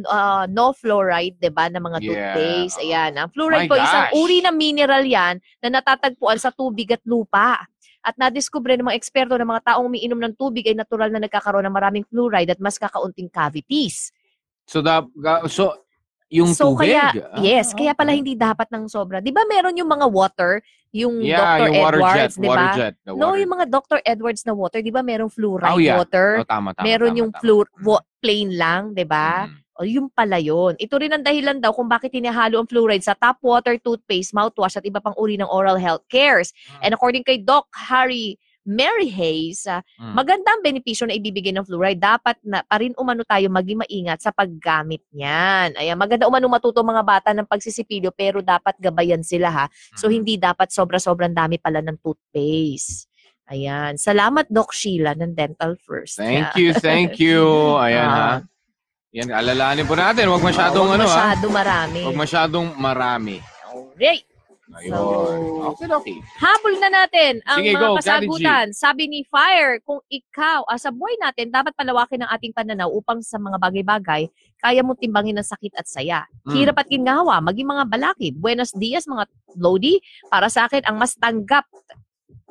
ah, no fluoride 'di ba na mga Yeah. toothpaste. Ayan. Ang fluoride My po isang gosh. uri ng mineral 'yan na natatagpuan sa tubig at lupa. At nadiskubre ng mga eksperto na mga taong umiinom ng tubig ay natural na nagkakaroon ng maraming fluoride at mas kakaunting cavities. So, ga- so yung so tubig. kaya, ah, yes, kaya pala hindi dapat ng sobra. 'Di ba meron yung mga water, yung yeah, Dr. yung water Edwards, jet. 'di Water ba? jet. No, yung mga Dr. Edwards na water, 'di ba merong fluoride Oh, yeah. water? Oh, tama, tama, meron tama, yung tama. fluor wa- plain lang, 'di ba? Mm. O yung pala yun. Ito rin ang dahilan daw kung bakit tinihalo ang fluoride sa tap water, toothpaste, mouthwash at iba pang uri ng oral health cares. And according kay Doc Harry Mary Hayes, ah, Mm. maganda ang benepisyo na ibibigay ng fluoride. Dapat na pa rin umano tayo maging maingat sa paggamit niyan. Ayan, maganda umano matuto mga bata ng pagsisipilyo pero dapat gabayan sila ha. So Mm. hindi dapat sobra-sobrang dami pala ng toothpaste. Ayan. Salamat Doc Sheila ng Dental First. Thank you, thank *laughs* you. Ayan ha. Ah. Yan, alalahanin po natin. Huwag masyadong Huwag ano ha. masyado marami. Huwag masyadong marami. Alright. Ayun. So- okay, okay. Habol na natin ang Sige, mga go, kasagutan. Sabi ni Fire, kung ikaw, ah, sa buhay natin, dapat palawakin ang ating pananaw upang sa mga bagay-bagay, kaya mo timbangin ng sakit at saya. Mm. Hirap at ginhawa, maging mga balakid. Buenos dias, mga Lodi. Para sa akin, ang mas tanggap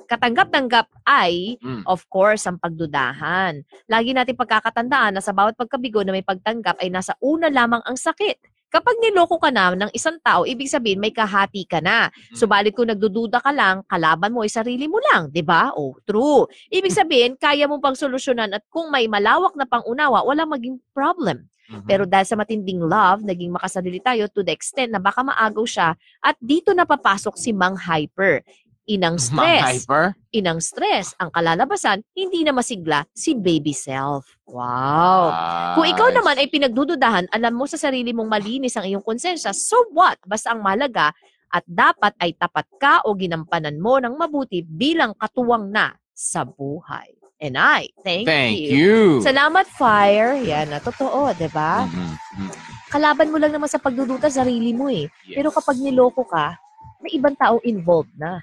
katanggap-tanggap ay, Mm. of course, ang pagdudahan. Lagi natin pagkakatandaan na sa bawat pagkabigo na may pagtanggap ay nasa una lamang ang sakit. Kapag niloko ka na ng isang tao, ibig sabihin may kahati ka na. Subalit kung nagdududa ka lang, kalaban mo ay sarili mo lang, 'di ba? Oh, true. Ibig *laughs* sabihin, kaya mo pang solusyonan at kung may malawak na pangunawa, wala maging problem. Mhm. Pero dahil sa matinding love, naging makasarili tayo to the extent na baka maagaw siya at dito na papasok si Mang Hyper. Inang stress. hyper? Inang stress. Ang kalalabasan, hindi na masigla si baby self. Wow. Kung ikaw Nice. naman ay pinagdududahan, alam mo sa sarili mong malinis ang iyong konsensya, so what? Basta ang malaga at dapat ay tapat ka o ginampanan mo ng mabuti bilang katuwang na sa buhay. And I, thank, Thank you. you. Salamat, Fire. Yan na, totoo, di ba? Mhm, mhm. Kalaban mo lang naman sa pagdududa, sarili mo eh. Yes. Pero kapag niloko ka, may ibang tao involved na.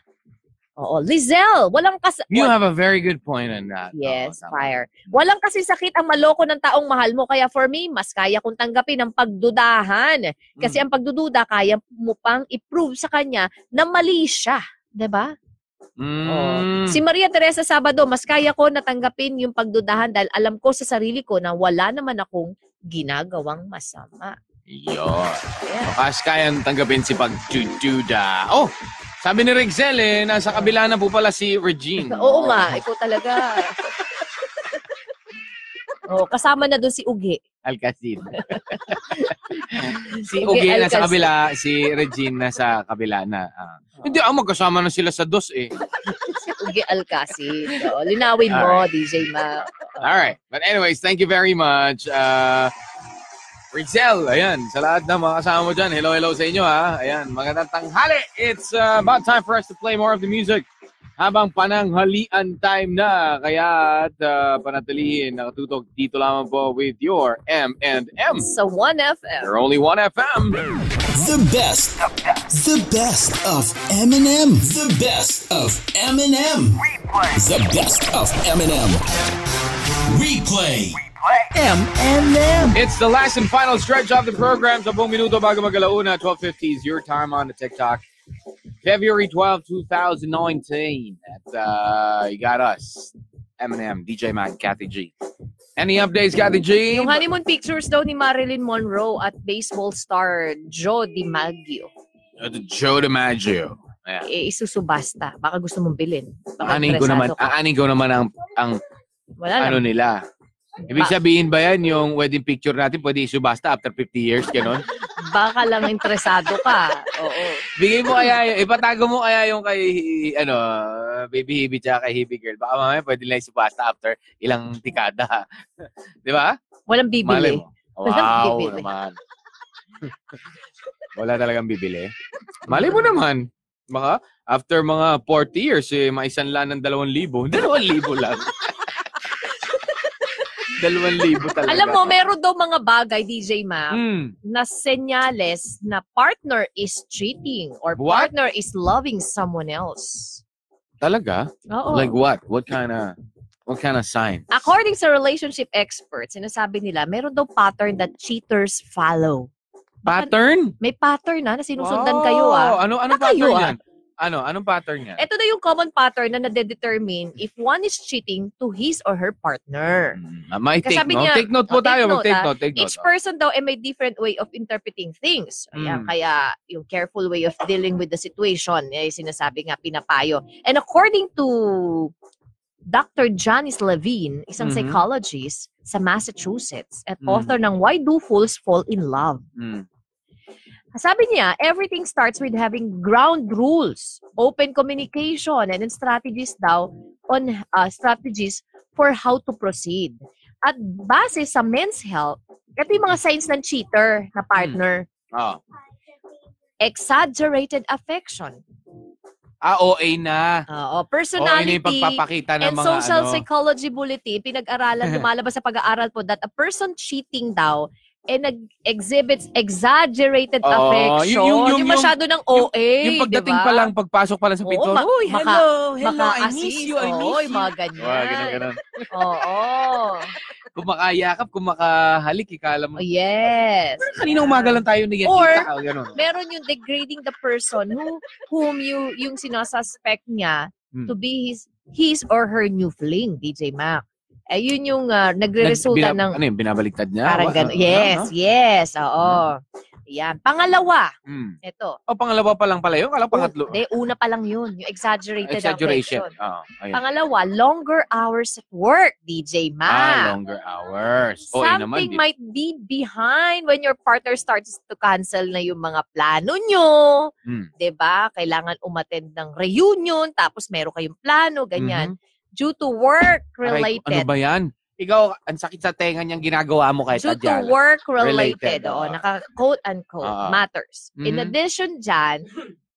Oo. Lizelle, walang kas... You have a very good point on that. Yes, Oo, fire. Walang kasi sakit ang maloko ng taong mahal mo. Kaya for me, mas kaya kong tanggapin ang pagdudahan. Kasi Mm. ang pagdududa, kaya mo pang i-prove sa kanya na mali siya. 'Di ba? Mm. Si Maria Teresa Sabado, mas kaya ko natanggapin yung pagdudahan dahil alam ko sa sarili ko na wala naman akong ginagawang masama. Yun. Yeah. Mas kayang tanggapin si pagdududa. Oh, sabi ni Rexel eh, nasa kabila na po pala si Regine. *laughs* Oo nga, ikaw talaga. *laughs* oh, kasama na doon si Ugi. Alcacid. *laughs* si Ugi Ugi nasa Alcacid. kabila, si Regine nasa kabila na. ah. Hindi, ah, magkasama na sila sa dos eh. Ugi Alcacid. Oo, linawin mo, DJ Ma. Alright. But anyways, thank you very much. Uh, Rizel, ayan, sa lahat ng mga kasama mo dyan, hello, hello sa inyo ha. Ayan, magandang tanghali. It's uh, about time for us to play more of the music. Habang pananghalian time na, kaya at uh, panatilihin, nakatutok dito lamang po with your M&M. Sa 1FM. You're only 1FM. The best. The best of Eminem. The best of Eminem. The best of Eminem. Replay. M&M. It's the last and final stretch of the program. Sa buong minuto bago mag-alauna, 12.50 is your time on the TikTok. February 12, 2019. At uh, you got us, Eminem, DJ Mac, Kathy G. Any updates, Kathy G? Yung honeymoon pictures daw ni Marilyn Monroe at baseball star Joe DiMaggio. Uh, Joe DiMaggio. Ayan. Eh, isusubasta. Baka gusto mong bilhin. Baka Aanin ko naman, ka. aanin ko naman ang, ang Wala ano lang. nila. Ibig sabihin ba yan yung wedding picture natin pwede isubasta after 50 years, ganon? Baka lang interesado ka. Oo. Bigay mo kaya, ipatago mo kaya yung kay, ano, Baby Hibi tsaka kay Hibi Girl. Baka mamaya pwede lang isubasta after ilang dekada. *laughs* Di ba? Walang Malay bibili. mo. Walang Wow bibili. naman. Wala talagang bibili. Malay mo naman. Baka after mga 40 years, eh, maisanla ng 2,000. 2,000 lang. *laughs* 2,000 talaga. Alam mo, meron daw mga bagay, DJ Ma, Hmm. na senyales na partner is cheating or What? partner is loving someone else. Talaga? Oo. Like what? What kind of... What kind of sign? According sa relationship experts, sinasabi nila, meron daw pattern that cheaters follow. Pattern? May pattern na, na sinusundan kayo ah. Ano, ano Na kayo, pattern ah. Ano? Anong pattern yan? Ito na yung common pattern na nade-determine if one is cheating to his or her partner. Ah, may take note. niya- take note oh, po take tayo. note, Mag-take ah. note. Take note. Each person daw ay may different way of interpreting things. Ayan, Mm. Kaya yung careful way of dealing with the situation, ay sinasabi nga pinapayo. And according to Dr. Janice Levine, isang Mhm. psychologist sa Massachusetts at Mhm. author ng Why Do Fools Fall in Love. Mm. Sabi niya, everything starts with having ground rules, open communication, and then strategies daw on uh, strategies for how to proceed. At base sa men's health, ito yung mga signs ng cheater na partner. Ah. Exaggerated affection. ah, OA na. Oo, personality. pagpapakita ng and mga social ano. psychology bulletin, pinag-aralan, lumalabas sa pag-aaral po that a person cheating daw eh nag-exhibits exaggerated Oo, affection. yung- Yung, yung- yung- masyado ng OA, yung pagdating diba? pa lang, pagpasok pa lang sa Oo, pinto. ma- Uy, maka- hello, hello, I miss you, I Oo, miss yung you. mga ganyan. Wow, ganun, ganun. Oo. Kung makayakap, kung makahalik, ikala mo. Oh, yes. Kanina umaga lang tayo na Or- kita. Ganun. Meron yung degrading the person who whom you yung sinasuspect niya Hmm. to be his his or her new fling, DJ Mac. Eh, yun yung uh, nagre-resulta Nag- ng bina- Ano yun, binabaliktad niya? parang gano'n. ano, Yes, ano? yes. Oo. Yan. Pangalawa, Hmm. ito. O, pangalawa pa lang pala yun. Kala pangatlo. Hindi, una pa lang yun. Yung exaggerated Exaggeration. affection. Oo, ayun. Pangalawa, longer hours at work, DJ Ah, Mac. longer hours. O, yun naman. Something di- might be behind when your partner starts to cancel na yung mga plano nyo. Hmm. 'Di ba? Kailangan umattend ng reunion, tapos meron kayong plano, ganyan. Mhm. Due to Aray, work-related. ano ba yan? Ikaw, ang sakit sa tenga niyang ginagawa mo kahit Due to work-related. Related, Oo, oo. naka quote-unquote, Oo. matters. In Mhm. addition dyan,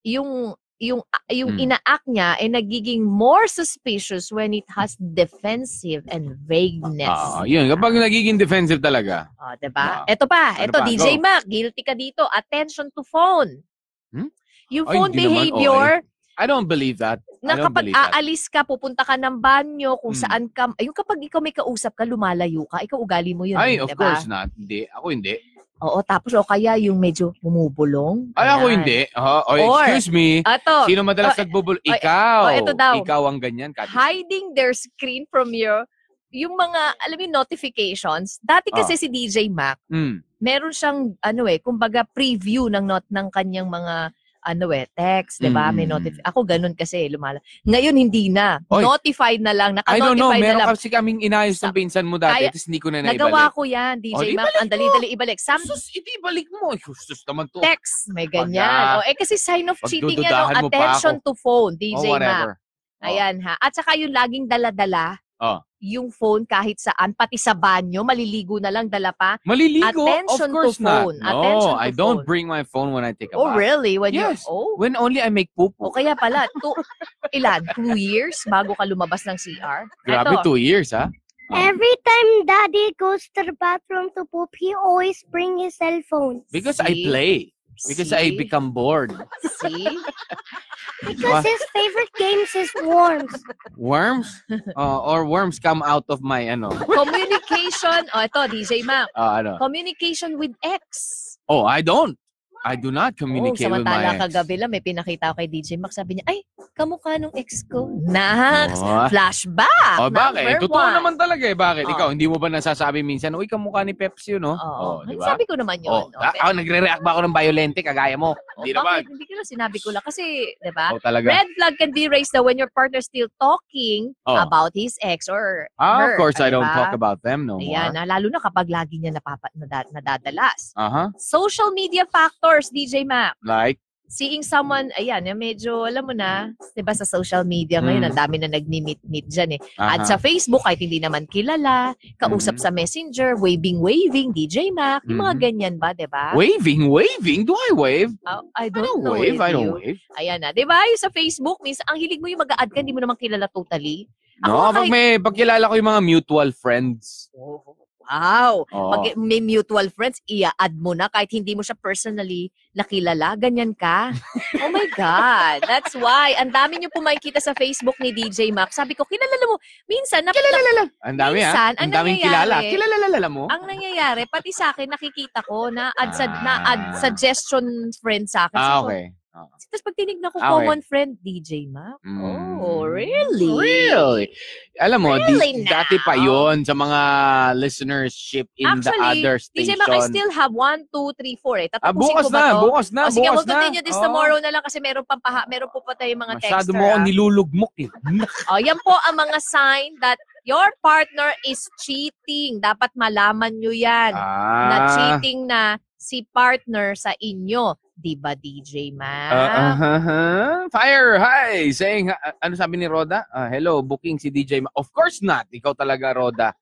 yung yung yung Mm. ina-act niya ay nagiging more suspicious when it has defensive and vagueness. Ah, yun. Kapag nagiging defensive talaga. Oh, 'di ba? Ah. Ito pa, Ano ito pa? DJ Go. Mac, guilty ka dito. Attention to phone. Hmm? Yung Ay, phone hindi naman, behavior I don't believe that. na I don't kapag aalis ka, pupunta ka ng banyo, kung Hmm. saan ka, yung kapag ikaw may kausap ka, lumalayo ka, ikaw ugali mo yun. Ay, eh, of diba? course not. Hindi. Ako hindi. Oo, tapos o kaya yung medyo bumubulong. Ay, ako hindi. Uh, oh, Or- excuse me. Ato, Sino madalas oh, nagbubul? oh, Ikaw. oh, ito daw. Ikaw ang ganyan. Kati. hiding their screen from your, yung mga, alam mo, notifications. Dati kasi Oh. si DJ Mac, Mm. meron siyang, ano eh, kumbaga preview ng not ng kanyang mga ano eh, text, 'di ba? May Mm. notif Ako ganun kasi lumala. Ngayon hindi na. Oy. Notified na lang, I don't know. naka-notify na Meron lang. kasi kaming inayos ng pinsan mo dati. Tapos hindi ko na naibalik. Nagawa ko 'yan, DJ O, di Mac. balik Ang dali-dali ibalik. Some Sus, hindi balik mo. Ay, Sus naman to. text, may ganyan. na. O, eh kasi sign of cheating yan, no? pa attention to phone, Oh, DJ Mac. whatever. Ayan ha. At saka yung laging dala-dala, Oh. Yung phone kahit saan, pati sa banyo, maliligo na lang, dala pa. Maliligo? Attention of to course not. phone. No, Attention to I don't phone. bring my phone when I take a Oh, bath. really? When Yes. you, oh, When only I make poop. o kaya pala, two, ilan? Two years bago ka lumabas ng CR? Grabe, Eto, two years, ha? Oh. Every time daddy goes to the bathroom to poop, he always bring his cell phone. Because I See? play. Because I become bored. See? *laughs* Because his favorite games is worms. Worms? Uh, *laughs* or worms come out of my, ano, Communication. O, ito, DJ Mac. uh, ano. Communication with X. Oh, I don't. I do not Oh, communicate with samantala my ex. kagabi lang, may pinakita ko kay DJ Mac. Sabi niya, ay, kamukha nung ex ko. Nax! Oh, Flashback! oh bakit? Number Totoo one. naman talaga eh. Bakit? Oh. Ikaw, hindi mo ba nasasabi minsan, uy, kamukha ni Pepsi yun, no? Oh, di ba? Sabi ko naman yun. Oh, no? ah, ako, nagre-react ba ako ng violente kagaya mo? Oh, Hindi naman. bakit? Hindi ko na sinabi ko lang. Kasi, di ba? Oh, talaga. Red flag can be raised though when your partner still talking Oh. about his ex or Ah, her. of course, I don't diba? talk about them no Ayan, more. ah, lalo na kapag lagi niya napapa, nada, nadadalas. Uh-huh. Social media factors, DJ Mac. Like, Seeing someone, ayan, yung medyo, alam mo na, di ba sa social media ngayon, Mm. ang dami na nagmi-meet-meet dyan eh. uh-huh. At sa Facebook, kahit hindi naman kilala, kausap Mhm. sa messenger, waving-waving, DJ Mac, yung mga Mhm. ganyan ba, di ba? waving, waving? Do I wave? Oh, I I don't don't know wave. I you. don't wave. Ayan na. Di ba? Yung sa Facebook, minsan, ang hilig mo yung mag-add ka, hindi mo naman kilala totally. Ako No, kahit- pag may pagkilala ko yung mga mutual friends. Wow. Oo. Pag may mutual friends, i-add mo na kahit hindi mo siya personally nakilala. Ganyan ka. *laughs* Oh my God. That's why. Ang dami niyo po makikita sa Facebook ni DJ Mac. Sabi ko, kilala mo. Minsan, na, na- Ang dami ha. Minsan, Ang ang daming kilala. Kilala mo? ang nangyayari, pati sa akin, nakikita ko na add, sa, Ah. na add suggestion friend sa akin. Ah, okay. Oo. Tapos pag tinignan ko, Ah, okay. common friend, DJ Mac. Mm. Oh, really? Really? Alam mo, di- Really dati pa now? yon sa mga listenership in the Actually, other DJ station. Mac, I still have one, two, three, four eh. ah, Tatapusin bukas ko ba na, to? bukas na, O, sige, bukas we'll na. continue this Oo. tomorrow na lang kasi meron pa paha, meron po pa tayong mga Masyado texter. mo ah. nilulugmok eh. *laughs* Oh, yan po ang mga sign that your partner is cheating. Dapat malaman nyo yan. Na Ah. cheating na si partner sa inyo. Di ba, DJ Mac? Uh, uh-huh. Fire! Hi! Saying, uh, ano sabi ni Roda? Ah, hello, booking si DJ. Ma- Of course not! Ikaw talaga, Roda.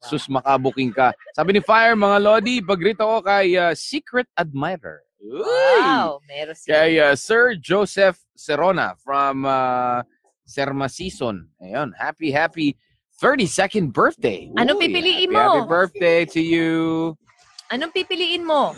Sus, makabuking ka. Sabi ni Fire, mga Lodi, pagrito ko kay uh, Secret Admirer. Uy! Wow, meron siya. Kay uh, Sir Joseph Serona from uh, Serma Season. Ayun, happy, happy 32nd birthday. Anong Uy, pipiliin happy, mo? Happy birthday to you. Anong pipiliin mo?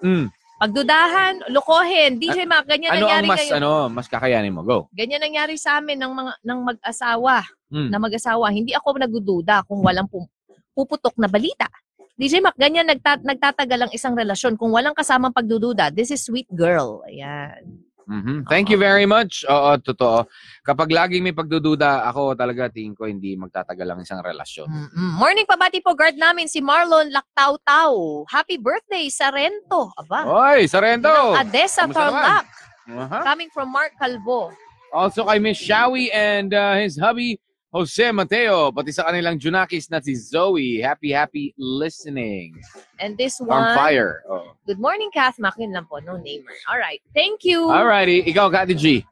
Mm. Pagdudahan, lokohin. DJ Mac, ganyan Ano ang nangyari mas, ngayon. ano, mas kakayanin mo? Go. Ganyan nangyari sa amin ng mga ng mag-asawa, Mm. na mag-asawa. Hindi ako nagdududa kung walang pum- puputok na balita. DJ Mac, ganyan nagta- nagtatagal ang isang relasyon kung walang kasamang pagdududa. This is sweet girl. Ayan. Mhm. Thank you very much. Oo, totoo. Kapag laging may pagdududa, ako talaga tingin ko hindi magtatagal ang isang relasyon. Mm-mm. Morning pabati po guard namin si Marlon Lactaw-Taw. Happy birthday, Sarento. Aba. Oy, Sarento! ng Adesa? Tarlac. Aha. Coming from Mark Calvo. Also kay Miss Shawi and uh, his hubby, Jose Mateo. Pati sa kanilang Junakis na si Zoe. Happy, happy listening. And this On one, fire. Oh. good morning, Kath. Makin lang po, no namer. Alright, thank you. Alrighty. Ikaw, Kati G.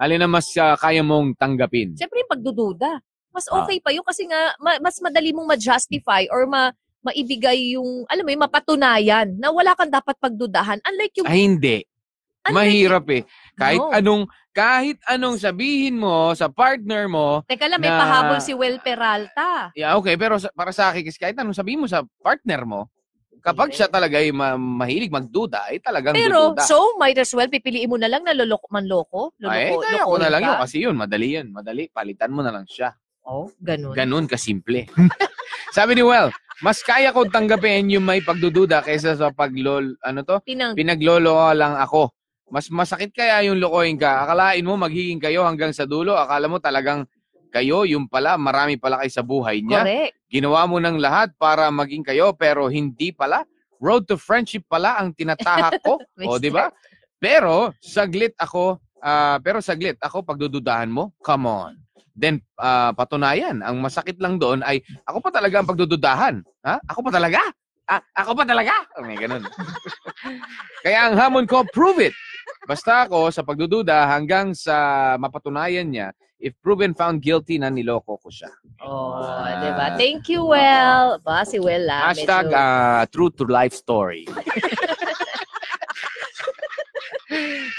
Alin na mas uh, kaya mong tanggapin? Siyempre yung pagdududa. Mas Ah. okay pa yun kasi nga ma- mas madali mong ma-justify or ma maibigay yung, alam mo yung mapatunayan na wala kang dapat pagdudahan. Unlike yung, Ay, hindi. Unlike Mahirap eh. Kahit No. anong kahit anong sabihin mo sa partner mo, teka lang, may na- pahabol si Well Peralta. Yeah, okay. Pero sa- para sa akin, kasi kahit anong sabihin mo sa partner mo, kapag siya talaga ay ma- mahilig magduda, ay talagang Pero, dududa. so, might as well, pipiliin mo na lang na loloko, manloko. Loloko, ay, kaya ko na lang yun. Kasi yun, madali yun. Madali. Palitan mo na lang siya. Oh, ganun. Ganun kasimple. *laughs* Sabi ni Well, mas kaya ko tanggapin yung may pagdududa kaysa sa paglol, ano to? Pinang, Pinaglolo lang ako. Mas masakit kaya yung lokohin ka. Akalain mo magiging kayo hanggang sa dulo. Akala mo talagang kayo, yung pala, marami pala kayo sa buhay niya. correct. Ginawa mo ng lahat para maging kayo pero hindi pala. Road to friendship pala ang tinatahak ko. *laughs* o, di ba? Pero saglit ako, ah, pero saglit ako pagdududahan mo. Come on. Then ah, patunayan, ang masakit lang doon ay ako pa talaga ang pagdududahan. Ha? Ako pa talaga? Ah, ako pa talaga? Oh, may ganun. *laughs* Kaya ang hamon ko, prove it. Basta ako sa pagdududa hanggang sa mapatunayan niya if proven found guilty na niloko ko siya. Oh, Ah. di ba? Thank you, Well. Ba, si Well, ah. Hashtag medyo- ah, true to life story. *laughs*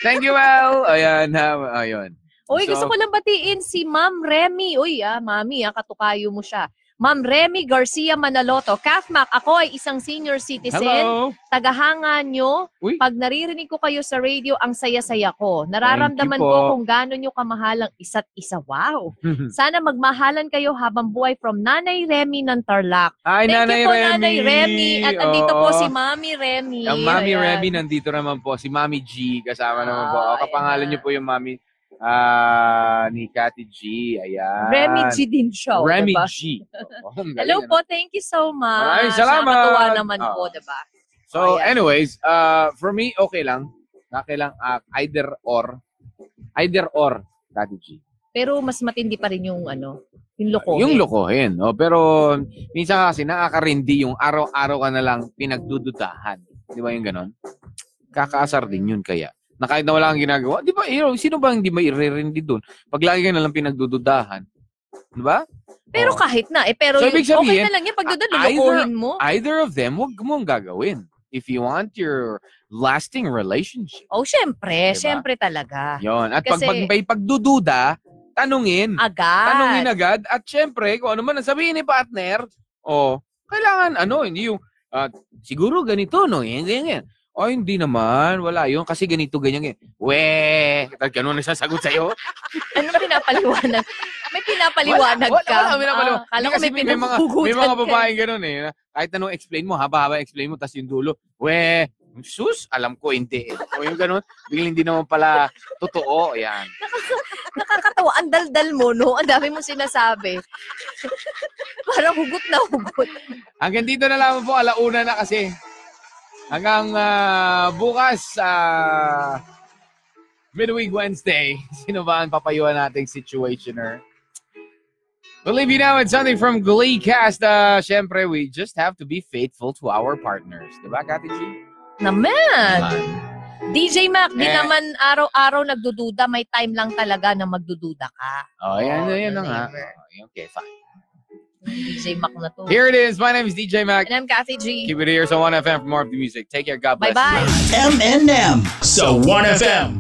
Thank you, Well. Ayan, ha, ayun. Uy, So- gusto ko lang batiin si Ma'am Remy. Uy, ah, mami, ah, katukayo mo siya. Ma'am Remy Garcia Manaloto. Kafmac, ako ay isang senior citizen. Hello. Tagahanga nyo. Uy. Pag naririnig ko kayo sa radio, ang saya-saya ko. Nararamdaman ko po. kung gaano nyo kamahalang isa't isa. Wow. *laughs* Sana magmahalan kayo habang buhay from Nanay Remy ng Tarlac. Hi, Thank Nanay you po, Remy. Nanay Remy. At andito po Oo. si Mami Remy. Ang Mami Ayan. Remy nandito naman po. Si Mami G, kasama naman po. Ah, O, kapangalan ayan. niyo po yung Mami ah, ni Cathy G. Ayan. Remy G din siya. oh, Remy diba? G. Hello ano? po, thank you so much. Maraming salamat. Nakakatuwa naman Oo. po, diba? So, Ayan. anyways, uh, for me, okay lang. Okay lang, ah, either or. Either or, Cathy G. Pero mas matindi pa rin yung ano, yung lokohin. Yung lokohin. Oh, pero minsan kasi nakakarindi yung araw-araw ka na lang pinagdududahan. Di ba yung ganon? Kakaasar din yun kaya. Na kahit na wala kang ginagawa. Di ba, you know, sino ba hindi mairerindi doon? Pag lagi ka na lang pinagdududahan. Di ba? Pero Oh. kahit na, eh, pero So, yung, sabihin, okay na lang yan. Pag doon, lulukohin mo. Either of them, wag mo ang gagawin. If you want your lasting relationship. Oh, syempre. Diba? Syempre talaga. Yon. At pag, Kasi- pag may pagdududa, tanungin. Agad. Tanungin agad. At syempre, kung ano man ang sabihin ni partner, o, Kailangan, ano, hindi yung, ah, siguro ganito, no? Yan, yan, yan. O, hindi naman. Wala yun. Kasi ganito, ganyan, ganyan. We! Ganun ang sasagot sa'yo. *laughs* Anong pinapaliwanag? May pinapaliwanag wala, ka? Wala, wala, pinapaliwanag. Ah, kala ko may may, mga, may mga ka. babae ganun eh. Kahit anong explain mo, haba-haba explain mo, tapos yung dulo, we, sus, alam ko, hindi. O yung ganun, biglang hindi naman pala totoo. Yan. Nakakatawa. Ang daldal mo, no? Ang dami mo sinasabi. *laughs* Parang hugot na hugot. Hanggang dito na lang po, alauna na kasi. Hanggang ah, bukas, ah, midweek Wednesday, *laughs* sino ba ang papayuhan nating situationer? We'll leave you now with something from Glee Cast. Uh, Siyempre, we just have to be faithful to our partners. Diba, Kati G? Naman! DJ Mac, di Eh. naman araw-araw nagdududa. May time lang talaga na magdududa ka. Oh, yan, Oh, yan, na nga. Oh, okay, fine. DJ Mac na to. Here it is. My name is DJ Mac. And I'm Kathy G. Keep it here. So 1FM for more of the music. Take care. God bless. Bye-bye. M&M. So 1FM.